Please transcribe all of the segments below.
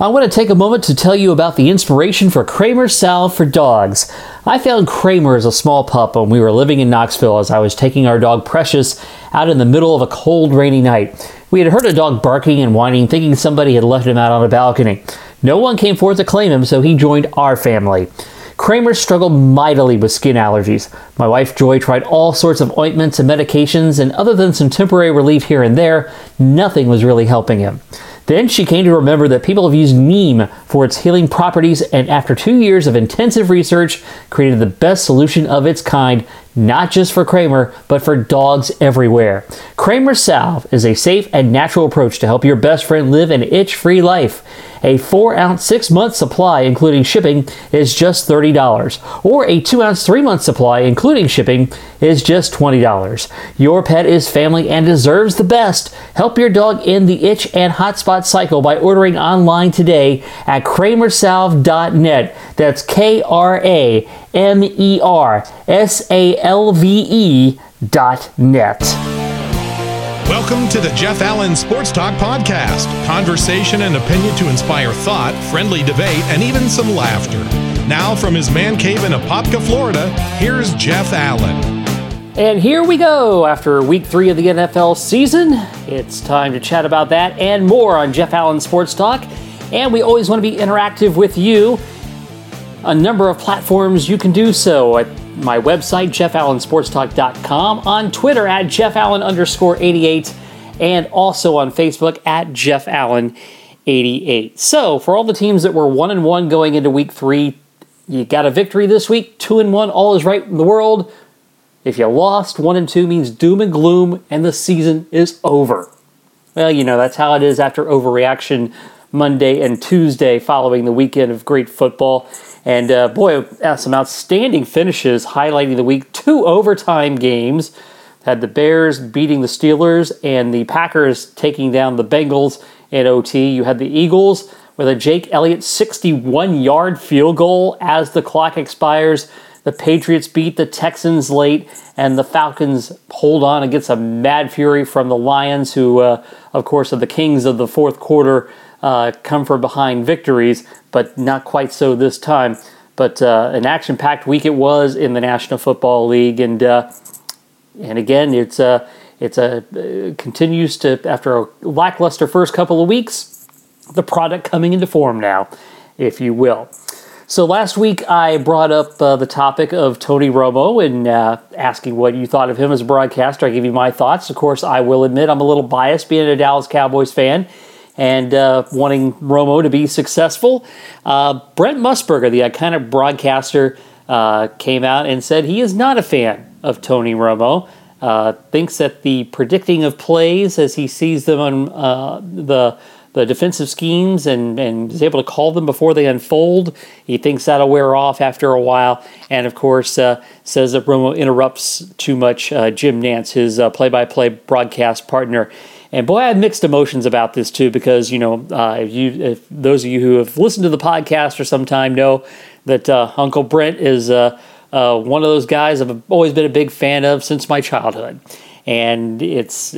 I want to take a moment to tell you about the inspiration for Kramer's Salve for Dogs. I found Kramer as a small pup when we were living in Knoxville as I was taking our dog Precious out in the middle of a cold, rainy night. We had heard a dog barking and whining, thinking somebody had left him out on a balcony. No one came forth to claim him, so he joined our family. Kramer struggled mightily with skin allergies. My wife Joy tried all sorts of ointments and medications, and other than some temporary relief here and there, nothing was really helping him. Then she came to remember that people have used neem for its healing properties, and after two years of intensive research, created the best solution of its kind, not just for Kramer, but for dogs everywhere. Kramer Salve is a safe and natural approach to help your best friend live an itch free life. A 4 ounce 6 month supply, including shipping, is just $30. Or a 2 ounce 3 month supply, including shipping, is just $20. Your pet is family and deserves the best. Help your dog end the itch and hotspot cycle by ordering online today at kramersalve.net. That's K R A M E R S A L V E dot net. Welcome to the Jeff Allen Sports Talk Podcast. Conversation and opinion to inspire thought, friendly debate, and even some laughter. Now, from his man cave in Apopka, Florida, here's Jeff Allen. And here we go. After week three of the NFL season, it's time to chat about that and more on Jeff Allen Sports Talk. And we always want to be interactive with you. A number of platforms you can do so at my website, jeffallensportstalk.com, on Twitter at jeffallen underscore 88, and also on Facebook at Jeff Allen 88. So, for all the teams that were one and one going into week three, you got a victory this week, two and one, all is right in the world. If you lost, one and two means doom and gloom, and the season is over. Well, you know, that's how it is after overreaction Monday and Tuesday following the weekend of great football. And uh, boy, some outstanding finishes highlighting the week. Two overtime games. Had the Bears beating the Steelers and the Packers taking down the Bengals in OT. You had the Eagles with a Jake Elliott 61 yard field goal as the clock expires. The Patriots beat the Texans late, and the Falcons hold on against a mad fury from the Lions, who, uh, of course, are the kings of the fourth quarter, uh, come from behind victories, but not quite so this time. But uh, an action-packed week it was in the National Football League, and uh, and again, it's a it's a uh, continues to after a lackluster first couple of weeks, the product coming into form now, if you will. So last week I brought up uh, the topic of Tony Romo and uh, asking what you thought of him as a broadcaster. I give you my thoughts. Of course, I will admit I'm a little biased being a Dallas Cowboys fan and uh, wanting Romo to be successful. Uh, Brent Musburger, the iconic broadcaster, uh, came out and said he is not a fan of Tony Romo. Uh, thinks that the predicting of plays as he sees them on the the defensive schemes and, and is able to call them before they unfold. He thinks that'll wear off after a while. And of course, uh, says that Romo interrupts too much uh, Jim Nantz, his play by play broadcast partner. And boy, I have mixed emotions about this too, because you know, uh, if you, if those of you who have listened to the podcast for some time know that uh, Uncle Brent is uh, uh, one of those guys I've always been a big fan of since my childhood and it's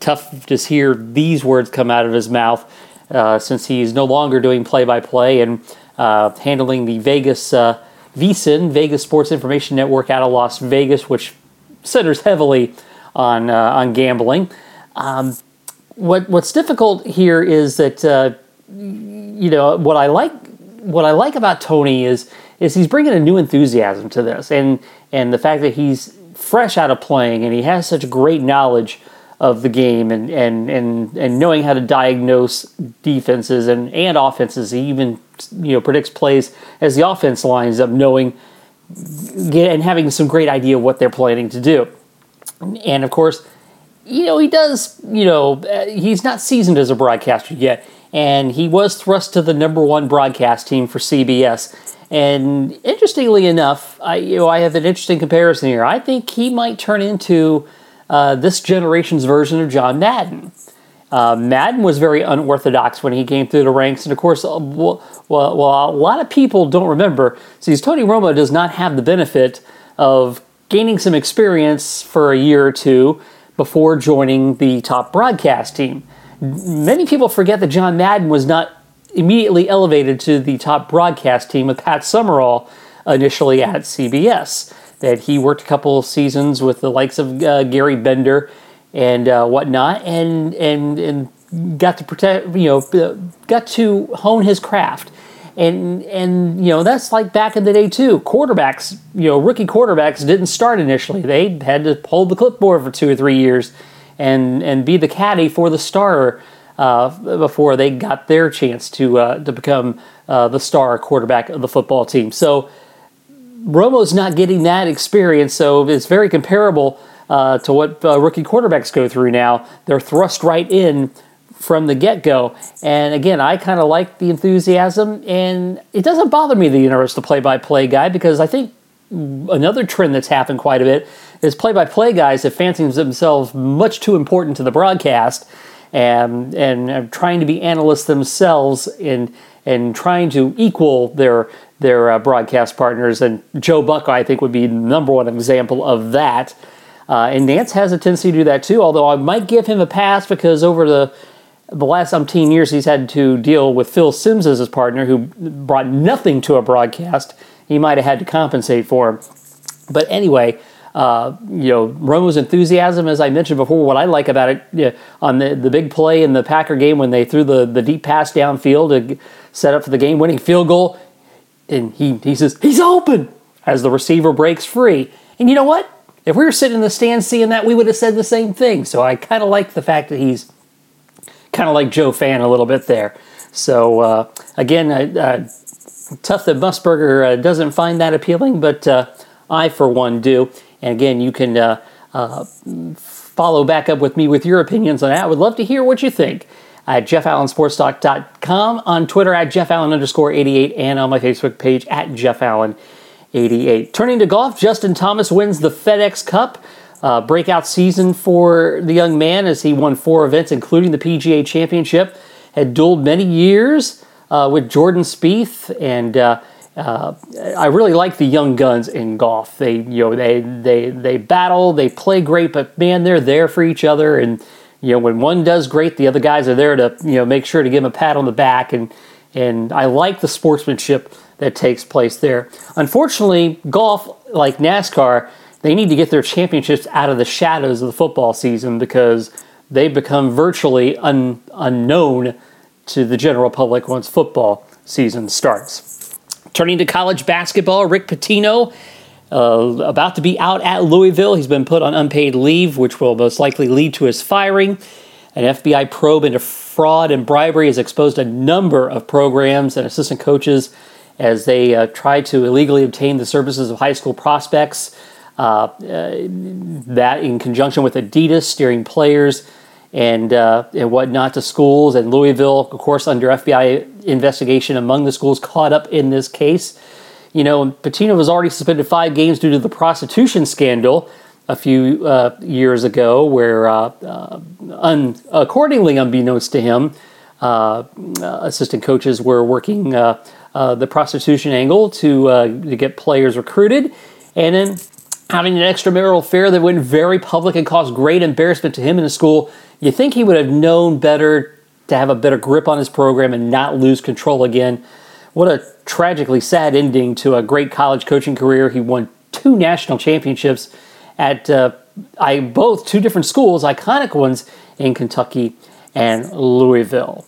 tough to hear these words come out of his mouth uh, since he's no longer doing play-by-play and uh, handling the Vegas uh, VSIN, Vegas Sports Information Network out of Las Vegas, which centers heavily on uh, on gambling. Um, what what's difficult here is that uh, you know what I like what I like about Tony is is he's bringing a new enthusiasm to this, and and the fact that he's fresh out of playing, and he has such great knowledge of the game and and and and knowing how to diagnose defenses and and offenses. He even you know predicts plays as the offense lines up, knowing and having some great idea of what they're planning to do. And of course, you know he does. You know he's not seasoned as a broadcaster yet, and he was thrust to the number one broadcast team for CBS. And interestingly enough, I you know I have an interesting comparison here. I think he might turn into uh, this generation's version of John Madden. Uh, Madden was very unorthodox when he came through the ranks, and of course, uh, well, well, well, a lot of people don't remember. See, Tony Romo does not have the benefit of gaining some experience for a year or two before joining the top broadcast team. Many people forget that John Madden was not immediately elevated to the top broadcast team with Pat Summerall initially at CBS. That he worked a couple of seasons with the likes of uh, Gary Bender and uh, whatnot, and and and got to protect, you know, got to hone his craft. And and you know that's like back in the day too. Quarterbacks, you know, rookie quarterbacks didn't start initially. They had to hold the clipboard for two or three years, and and be the caddy for the starter uh, before they got their chance to uh, to become uh, the star quarterback of the football team. So Romo's not getting that experience, so it's very comparable uh, to what uh, rookie quarterbacks go through now. They're thrust right in from the get go. And again, I kind of like the enthusiasm, and it doesn't bother me you know the play by play guy because I think another trend that's happened quite a bit is play by play guys have fancied themselves much too important to the broadcast and and trying to be analysts themselves in and trying to equal their their uh, broadcast partners. And Joe Buck, I think, would be the number one example of that. Uh, and Nantz has a tendency to do that too. Although I might give him a pass because over the the last umpteen years he's had to deal with Phil Simms as his partner, who brought nothing to a broadcast. He might have had to compensate for him. But anyway, uh, you know, Romo's enthusiasm, as I mentioned before, what I like about it you know, on the, the big play in the Packer game when they threw the, the deep pass downfield to set up for the game winning field goal, and he, he says, he's open as the receiver breaks free. And you know what? If we were sitting in the stands seeing that, we would have said the same thing. So I kind of like the fact that he's kind of like Joe Fan a little bit there. So uh, again, uh, tough that Musburger uh, doesn't find that appealing, but uh, I, for one, do. And again, you can uh, follow back up with me with your opinions on that. I would love to hear what you think at jeffallensportstalk.com, on Twitter at jeffallen underscore 88, and on my Facebook page at jeffallen88. Turning to golf, Justin Thomas wins the FedEx Cup. Uh, breakout season for the young man as he won four events, including the PGA Championship. Had dueled many years uh, with Jordan Spieth, and uh, uh, I really like the young guns in golf. They, you know, they they they battle, they play great, but man, they're there for each other. And you know, when one does great, the other guys are there to you know make sure to give him a pat on the back. And and I like the sportsmanship that takes place there. Unfortunately, golf, like NASCAR, they need to get their championships out of the shadows of the football season because they become virtually un, unknown to the general public once football season starts. Turning to college basketball, Rick Pitino. Uh, about to be out at Louisville. He's been put on unpaid leave, which will most likely lead to his firing. An FBI probe into fraud and bribery has exposed a number of programs and assistant coaches as they uh, try to illegally obtain the services of high school prospects. Uh, uh that, in conjunction with Adidas, steering players and uh, and whatnot to schools. And Louisville, of course, under FBI investigation among the schools caught up in this case. You know, Pitino was already suspended five games due to the prostitution scandal a few uh, years ago, where, uh, uh un- accordingly, unbeknownst to him, assistant coaches were working the prostitution angle to, to get players recruited. And then having an extramarital affair that went very public and caused great embarrassment to him and the school you think he would have known better to have a better grip on his program and not lose control again. What a tragically sad ending to a great college coaching career. He won two national championships at uh, I both two different schools, iconic ones in Kentucky and Louisville.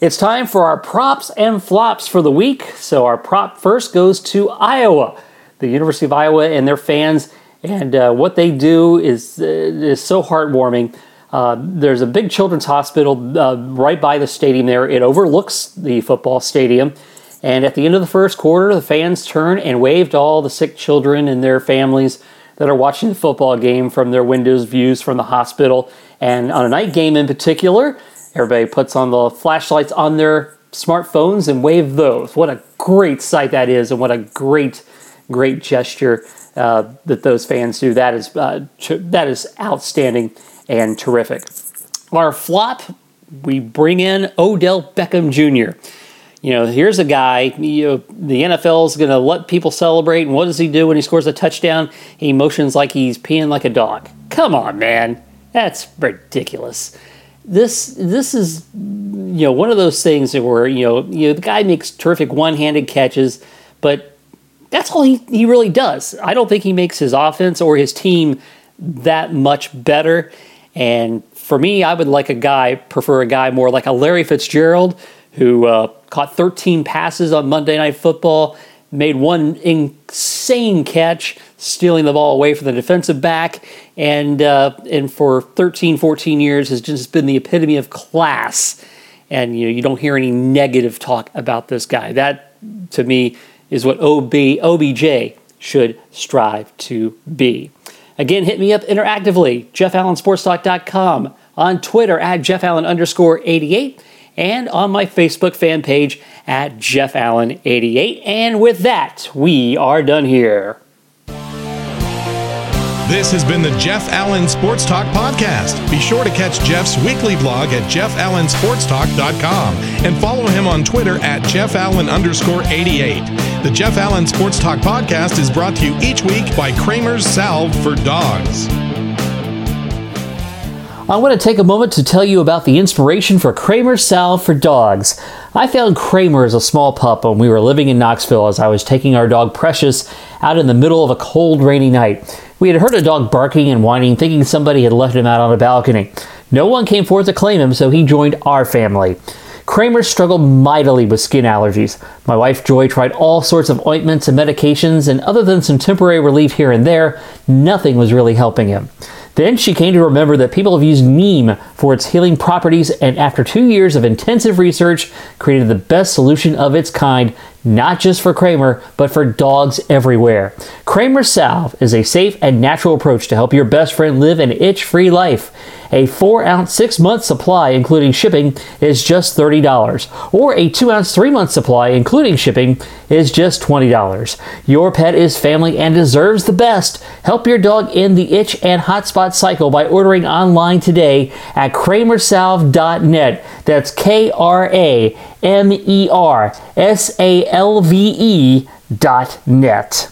It's time for our props and flops for the week. So our prop first goes to Iowa, the University of Iowa and their fans, and uh, what they do is uh, is so heartwarming. Uh, there's a big children's hospital uh, right by the stadium there. It overlooks the football stadium. And at the end of the first quarter, the fans turned and waved all the sick children and their families that are watching the football game from their windows views from the hospital. And on a night game in particular, everybody puts on the flashlights on their smartphones and wave those. What a great sight that is, and what a great, great gesture uh, that those fans do. That is uh, that is outstanding and terrific. Our flop, we bring in Odell Beckham Jr. You know, here's a guy, you know, the NFL is going to let people celebrate, and what does he do when he scores a touchdown? He motions like he's peeing like a dog. Come on, man. That's ridiculous. this this is you know one of those things where you know you know the guy makes terrific one-handed catches, but that's all he, he really does. I don't think he makes his offense or his team that much better. And for me, I would like a guy, prefer a guy more like a Larry Fitzgerald, who uh, caught 13 passes on Monday Night Football, made one insane catch, stealing the ball away from the defensive back, and uh, and for 13, 14 years has just been the epitome of class. And you know, you don't hear any negative talk about this guy. That to me is what OB, OBJ should strive to be. Again, hit me up interactively, jeffallensportstalk.com, on Twitter at jeffallen underscore 88, and on my Facebook fan page at jeffallen88. And with that, we are done here. This has been the Jeff Allen Sports Talk Podcast. Be sure to catch Jeff's weekly blog at jeffallensportstalk.com and follow him on Twitter at jeffallen underscore 88. The Jeff Allen Sports Talk Podcast is brought to you each week by Kramer's Salve for Dogs. I want to take a moment to tell you about the inspiration for Kramer's Salve for Dogs. I found Kramer as a small pup when we were living in Knoxville as I was taking our dog Precious out in the middle of a cold, rainy night. We had heard a dog barking and whining, thinking somebody had left him out on a balcony. No one came forth to claim him, so he joined our family. Kramer struggled mightily with skin allergies. My wife Joy tried all sorts of ointments and medications, and other than some temporary relief here and there, nothing was really helping him. Then she came to remember that people have used neem for its healing properties, and after two years of intensive research, created the best solution of its kind, not just for Kramer, but for dogs everywhere. Kramer Salve is a safe and natural approach to help your best friend live an itch free life. A 4 ounce 6 month supply, including shipping, is just $30, or a 2 ounce 3 month supply, including shipping, is just $20. Your pet is family and deserves the best. Help your dog end the itch and hotspot cycle by ordering online today at kramersalve.net. That's K R A M E R S A L V E dot net.